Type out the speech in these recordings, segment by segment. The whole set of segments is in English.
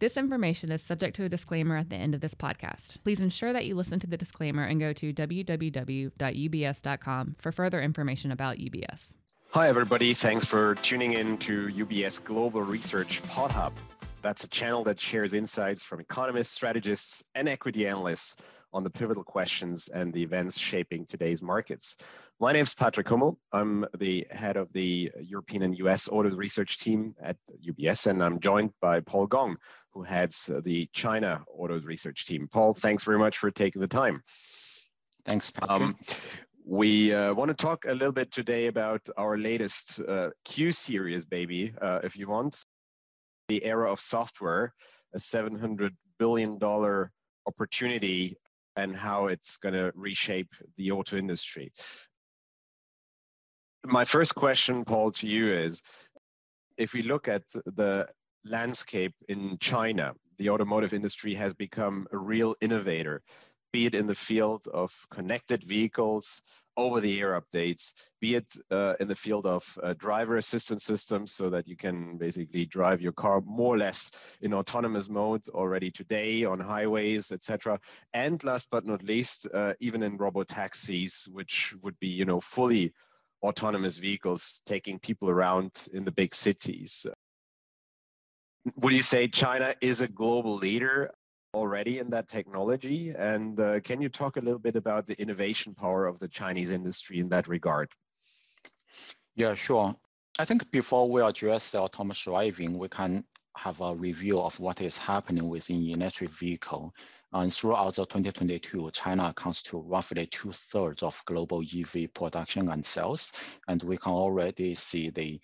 This information is subject to a disclaimer at the end of this podcast. Please ensure that you listen to the disclaimer and go to www.ubs.com for further information about UBS. Hi, everybody. Thanks for tuning in to UBS Global Research Pod Hub. That's a channel that shares insights from economists, strategists, and equity analysts on the pivotal questions and the events shaping today's markets. My name is Patrick Hummel. I'm the head of the European and US auto research team at UBS, and I'm joined by Paul Gong, who heads the China auto research team. Paul, thanks very much for taking the time. Thanks, Patrick. Um, we uh, want to talk a little bit today about our latest uh, Q series, baby, uh, if you want. The era of software, a $700 billion opportunity and how it's going to reshape the auto industry. My first question, Paul, to you is if we look at the landscape in China, the automotive industry has become a real innovator be it in the field of connected vehicles, over the air updates, be it uh, in the field of uh, driver assistance systems so that you can basically drive your car more or less in autonomous mode already today on highways, etc. And last but not least, uh, even in robo taxis, which would be, you know, fully autonomous vehicles taking people around in the big cities. Would you say China is a global leader? Already in that technology. And uh, can you talk a little bit about the innovation power of the Chinese industry in that regard? Yeah, sure. I think before we address the autonomous driving, we can have a review of what is happening within electric vehicle. And throughout the 2022, China accounts to roughly two thirds of global EV production and sales. And we can already see the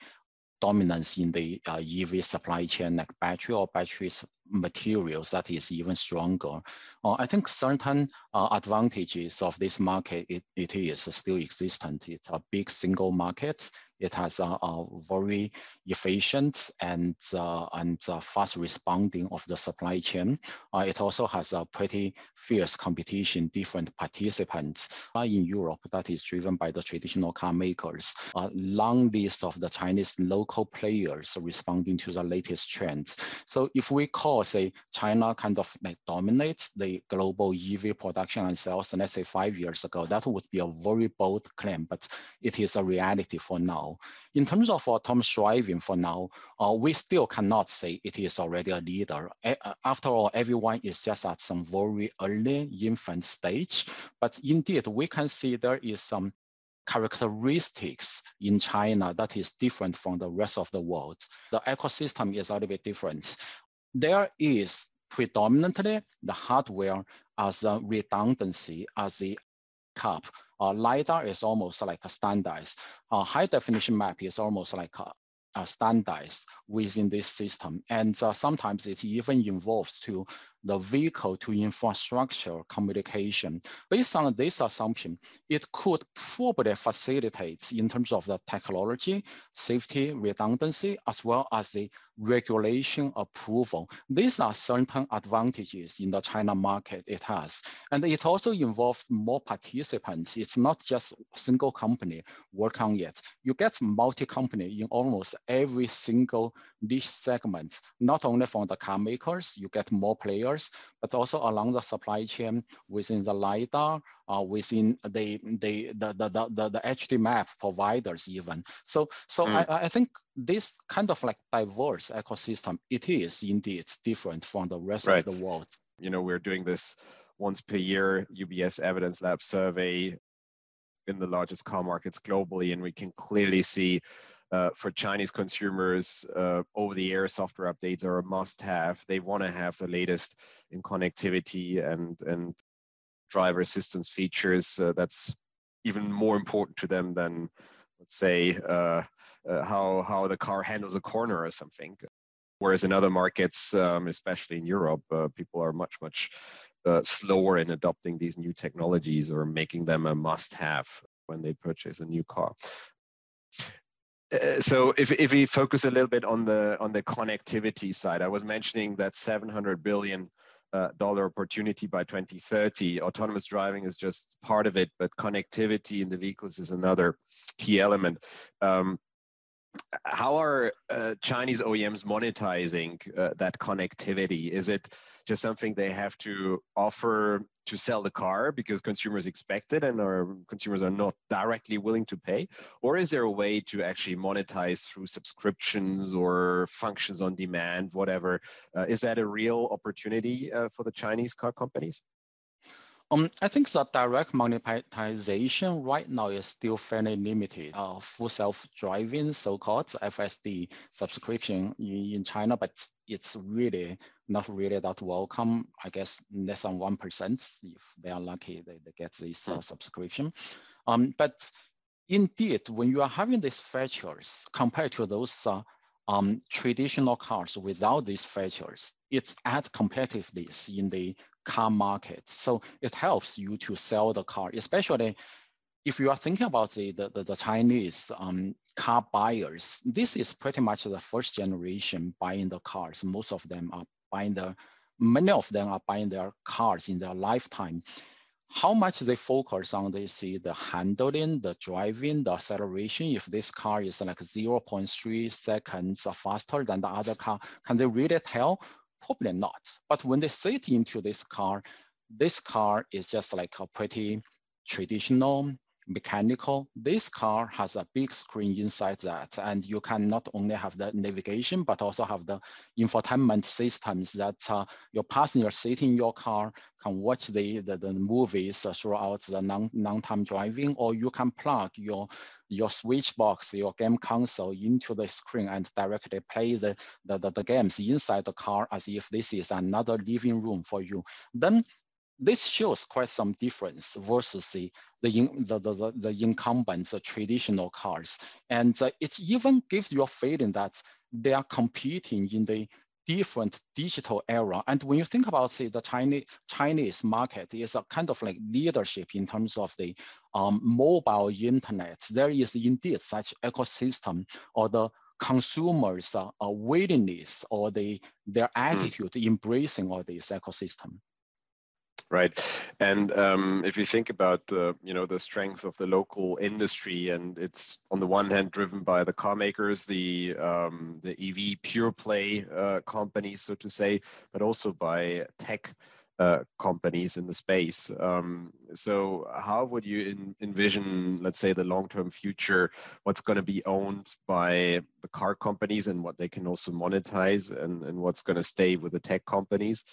dominance in the uh, EV supply chain, like battery or battery materials, that is even stronger. Uh, I think certain uh, advantages of this market, it, it is still existent. It's a big single market it has a, a very efficient and uh, and uh, fast responding of the supply chain. Uh, it also has a pretty fierce competition, different participants in Europe that is driven by the traditional car makers. A long list of the Chinese local players responding to the latest trends. So if we call, say, China kind of like dominates the global EV production and sales, and let's say five years ago, that would be a very bold claim, but it is a reality for now now. In terms of autonomous driving for now, uh, we still cannot say it is already a leader. A uh, after all, everyone is just at some very early infant stage, but indeed we can see there is some characteristics in China that is different from the rest of the world. The ecosystem is a little bit different. There is predominantly the hardware as a redundancy as the cap uh, LiDAR is almost like a standardized. Uh, high definition map is almost like a, a standardized within this system. And uh, sometimes it even involves to the vehicle to infrastructure communication. Based on this assumption, it could probably facilitate in terms of the technology, safety, redundancy, as well as the regulation approval. These are certain advantages in the China market it has. And it also involves more participants. It's not just a single company work on it. You get multi-company in almost every single niche segment, not only from the car makers, you get more players, but also along the supply chain within the LiDAR, uh, within the, the, the, the, the, the HD map providers even. So, so mm. I, I think this kind of like diverse ecosystem, it is indeed different from the rest right. of the world. You know, we're doing this once per year UBS Evidence Lab survey in the largest car markets globally, and we can clearly see uh, for Chinese consumers, uh, over-the-air software updates are a must-have. They want to have the latest in connectivity and and driver assistance features. Uh, that's even more important to them than, let's say, uh, uh, how how the car handles a corner or something. Whereas in other markets, um, especially in Europe, people are much much slower in adopting these new technologies or making them a must-have when they purchase a new car. Uh, so if, if we focus a little bit on the on the connectivity side, I was mentioning that 700 billion uh, dollar opportunity by 2030. Autonomous driving is just part of it, but connectivity in the vehicles is another key element. Um, how are uh, Chinese OEMs monetizing uh, that connectivity? Is it just something they have to offer to sell the car because consumers expect it and our consumers are not directly willing to pay? Or is there a way to actually monetize through subscriptions or functions on demand, whatever? Uh, is that a real opportunity uh, for the Chinese car companies? Um, I think the direct monetization right now is still fairly limited. Uh, full self-driving, so-called FSD subscription in, in China, but it's really not really that welcome. I guess less than 1%, if they are lucky, they, they get this uh, hmm. subscription. Um, but indeed, when you are having these features compared to those uh, um, traditional cars without these features, it's at competitiveness in the car market. So it helps you to sell the car, especially if you are thinking about the, the, the Chinese um, car buyers, this is pretty much the first generation buying the cars. Most of them are buying the, many of them are buying their cars in their lifetime. How much they focus on they see the handling, the driving, the acceleration. If this car is like 0.3 seconds faster than the other car, can they really tell? Probably not. But when they sit into this car, this car is just like a pretty traditional mechanical. This car has a big screen inside that, and you can not only have the navigation, but also have the infotainment systems that uh, your passenger sitting in your car can watch the, the, the movies throughout the non, non-time driving, or you can plug your, your switch box, your game console into the screen and directly play the, the, the, the games inside the car as if this is another living room for you. Then this shows quite some difference versus the the, the, the, the incumbents, the traditional cars. And uh, it even gives you a feeling that they are competing in the different digital era. And when you think about say, the Chinese, Chinese market is a kind of like leadership in terms of the um, mobile internet, there is indeed such ecosystem or the consumers' uh, willingness or the, their hmm. attitude mm. embracing all this ecosystem right? And um, if you think about uh, you know the strength of the local industry, and it's on the one hand driven by the car makers, the um, the EV pure play uh, companies, so to say, but also by tech. Uh, companies in the space. Um, so, how would you in, envision, let's say, the long-term future? What's going to be owned by the car companies and what they can also monetize, and, and what's going to stay with the tech companies?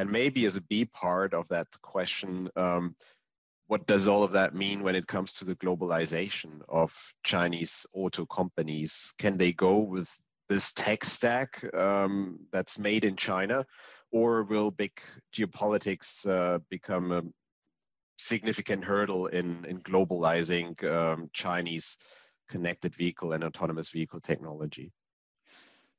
And maybe as a B part of that question, um, what does all of that mean when it comes to the globalization of Chinese auto companies? Can they go with this tech stack um, that's made in China, or will big geopolitics uh, become a significant hurdle in, in globalizing um, Chinese connected vehicle and autonomous vehicle technology?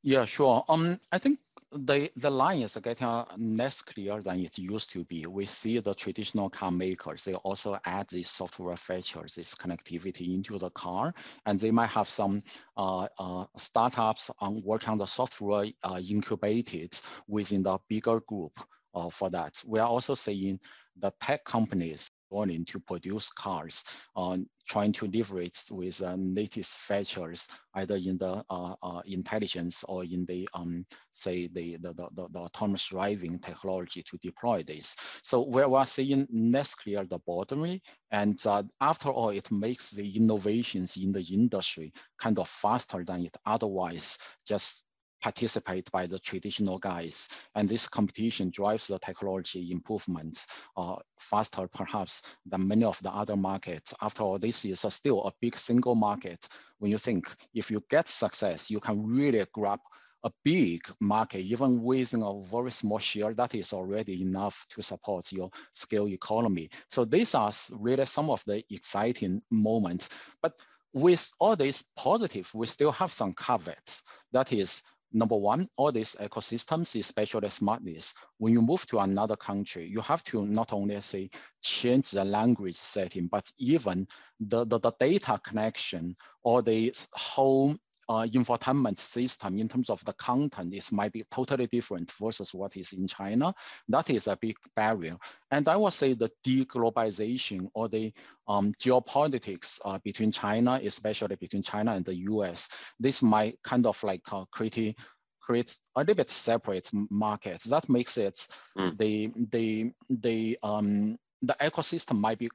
Yeah, sure. Um, I think the, the line is getting less clear than it used to be. We see the traditional car makers, they also add these software features, this connectivity into the car, and they might have some uh, uh, startups on work on the software uh, incubated within the bigger group uh, for that. We are also seeing the tech companies wanting to produce cars, uh, trying to leverage with uh, latest features, either in the uh, intelligence or in the, um, say, the, the, the, the, autonomous driving technology to deploy this. So where we are seeing less clear the boundary, and after all, it makes the innovations in the industry kind of faster than it otherwise just participate by the traditional guys. And this competition drives the technology improvements uh, faster perhaps than many of the other markets. After all, this is a still a big single market. When you think if you get success, you can really grab a big market, even within a very small share, that is already enough to support your scale economy. So these are really some of the exciting moments. But with all this positive, we still have some caveats. That is, number one, all these ecosystems, especially smartness, when you move to another country, you have to not only say change the language setting, but even the, the, the data connection or the whole uh, infotainment system in terms of the content is might be totally different versus what is in China. That is a big barrier. And I would say the deglobalization or the um, geopolitics uh, between China, especially between China and the US, this might kind of like uh, create create a little bit separate markets. That makes it mm. the the the um the ecosystem might be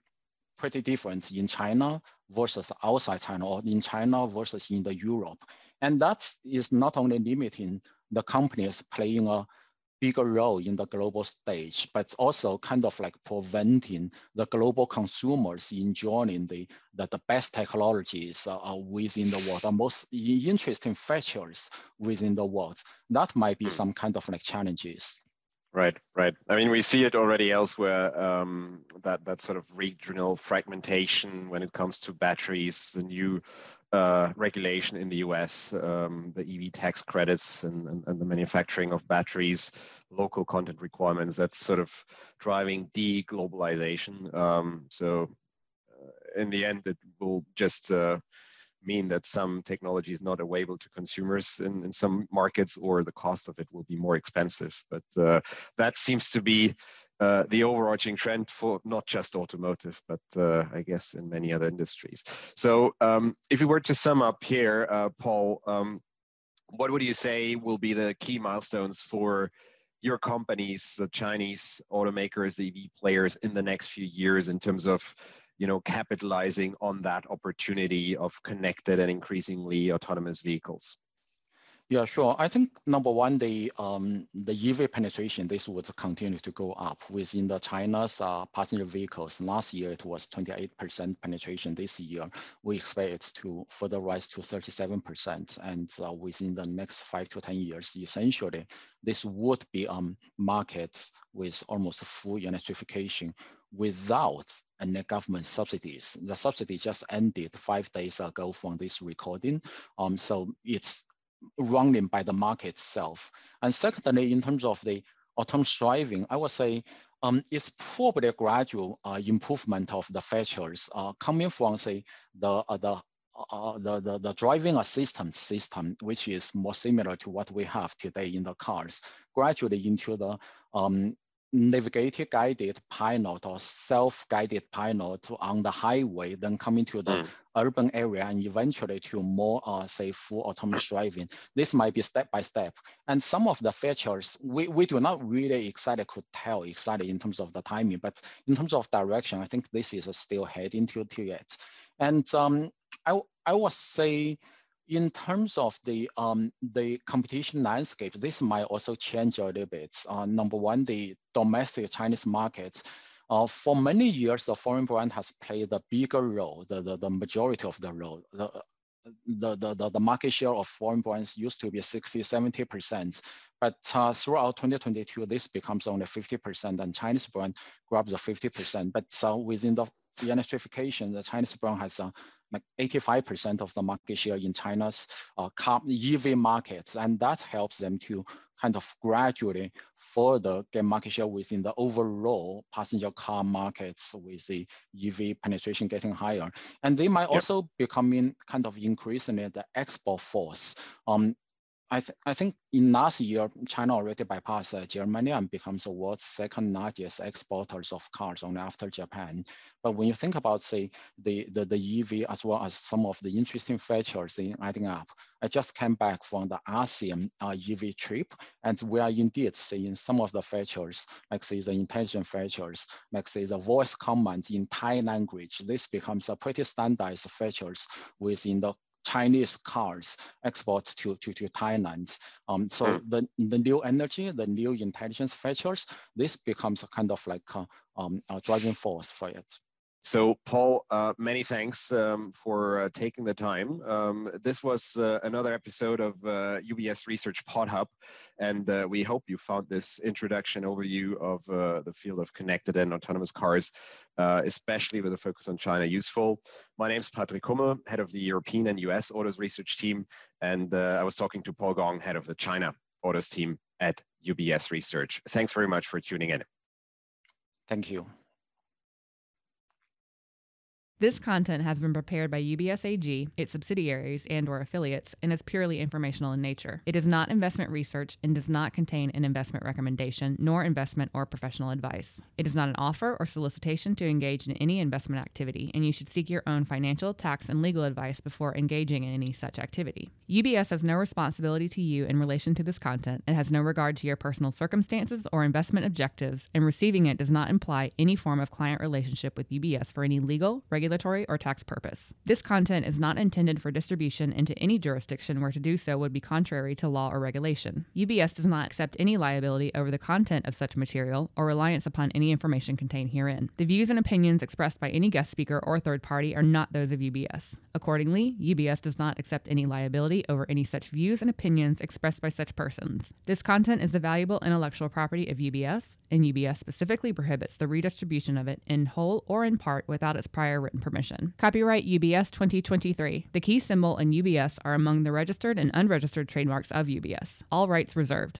pretty different in China versus outside China or in China versus in the Europe. And that is not only limiting the companies playing a bigger role in the global stage, but also kind of like preventing the global consumers enjoying the, the, the best technologies uh, uh within the world, the most interesting features within the world. That might be hmm. some kind of like challenges. Right, right. I mean, we see it already elsewhere. Um, that that sort of regional fragmentation when it comes to batteries, the new uh, regulation in the US, um, the EV tax credits and, and, and, the manufacturing of batteries, local content requirements, that's sort of driving de-globalization. Um, so uh, in the end, it will just uh, mean that some technology is not available to consumers in, in some markets or the cost of it will be more expensive. But uh, that seems to be uh, the overarching trend for not just automotive, but uh, I guess in many other industries. So um, if we were to sum up here, uh, Paul, um, what would you say will be the key milestones for your companies, the Chinese automakers, the EV players in the next few years in terms of you know, capitalizing on that opportunity of connected and increasingly autonomous vehicles? Yeah, sure. I think number one, the um, the EV penetration, this would continue to go up within the China's uh, passenger vehicles. Last year, it was 28% penetration. This year, we expect it to further rise to 37%. And uh, within the next five to 10 years, essentially, this would be um, markets with almost full electrification without any government subsidies. The subsidy just ended five days ago from this recording. Um, so it's running by the market itself. And secondly, in terms of the autonomous driving, I would say um, it's probably a gradual uh, improvement of the features uh, coming from say the uh, the uh, the, the, the driving assistance system, which is more similar to what we have today in the cars, gradually into the um, navigated guided pilot or self-guided pilot on the highway, then coming to the mm. urban area and eventually to more, uh, say, full autonomous driving. This might be step by step. And some of the features, we, we do not really exactly could tell exactly in terms of the timing, but in terms of direction, I think this is still heading to, to it. And um, I, I would say, in terms of the um, the competition landscape, this might also change a little bit. Uh, number one, the domestic Chinese market. Uh, for many years, the foreign brand has played a bigger role, the, the, the majority of the role. The, the, the, the market share of foreign brands used to be 60, 70%. But uh, throughout 2022, this becomes only 50% and Chinese brand grabs the 50%. But uh, within the electrification, the Chinese brand has uh, like 85% of the market share in China's uh, car, EV markets. And that helps them to kind of gradually further get market share within the overall passenger car markets with the EV penetration getting higher. And they might yep. also becoming kind of increasingly the export force. Um, I, th I think in last year, China already bypassed uh, Germany and becomes the world's second largest exporters of cars only after Japan. But when you think about, say, the, the, the EV as well as some of the interesting features in adding up, I just came back from the ASEAN uh, EV trip, and we are indeed seeing some of the features, like say the intelligent features, like say the voice command in Thai language. This becomes a pretty standardized features within the Chinese cars export to, to, to Thailand. Um, so mm. the, the new energy, the new intelligence features, this becomes a kind of like a, um, a driving force for it. So, Paul, uh, many thanks um, for uh, taking the time. Um, this was uh, another episode of UBS uh, Research Pod Hub, and uh, we hope you found this introduction overview of uh, the field of connected and autonomous cars, especially with a focus on China, useful. My name is Patrick Hummel, head of the European and US Autos Research Team, and I was talking to Paul Gong, head of the China Autos Team at UBS Research. Thanks very much for tuning in. Thank you. This content has been prepared by UBS AG, its subsidiaries and or affiliates, and is purely informational in nature. It is not investment research and does not contain an investment recommendation nor investment or professional advice. It is not an offer or solicitation to engage in any investment activity, and you should seek your own financial, tax, and legal advice before engaging in any such activity. UBS has no responsibility to you in relation to this content and has no regard to your personal circumstances or investment objectives, and receiving it does not imply any form of client relationship with UBS for any legal, regulatory, regulatory, or tax purpose. This content is not intended for distribution into any jurisdiction where to do so would be contrary to law or regulation. UBS does not accept any liability over the content of such material or reliance upon any information contained herein. The views and opinions expressed by any guest speaker or third party are not those of UBS. Accordingly, UBS does not accept any liability over any such views and opinions expressed by such persons. This content is the valuable intellectual property of UBS, and UBS specifically prohibits the redistribution of it in whole or in part without its prior written permission. Copyright UBS 2023. The key symbol and UBS are among the registered and unregistered trademarks of UBS. All rights reserved.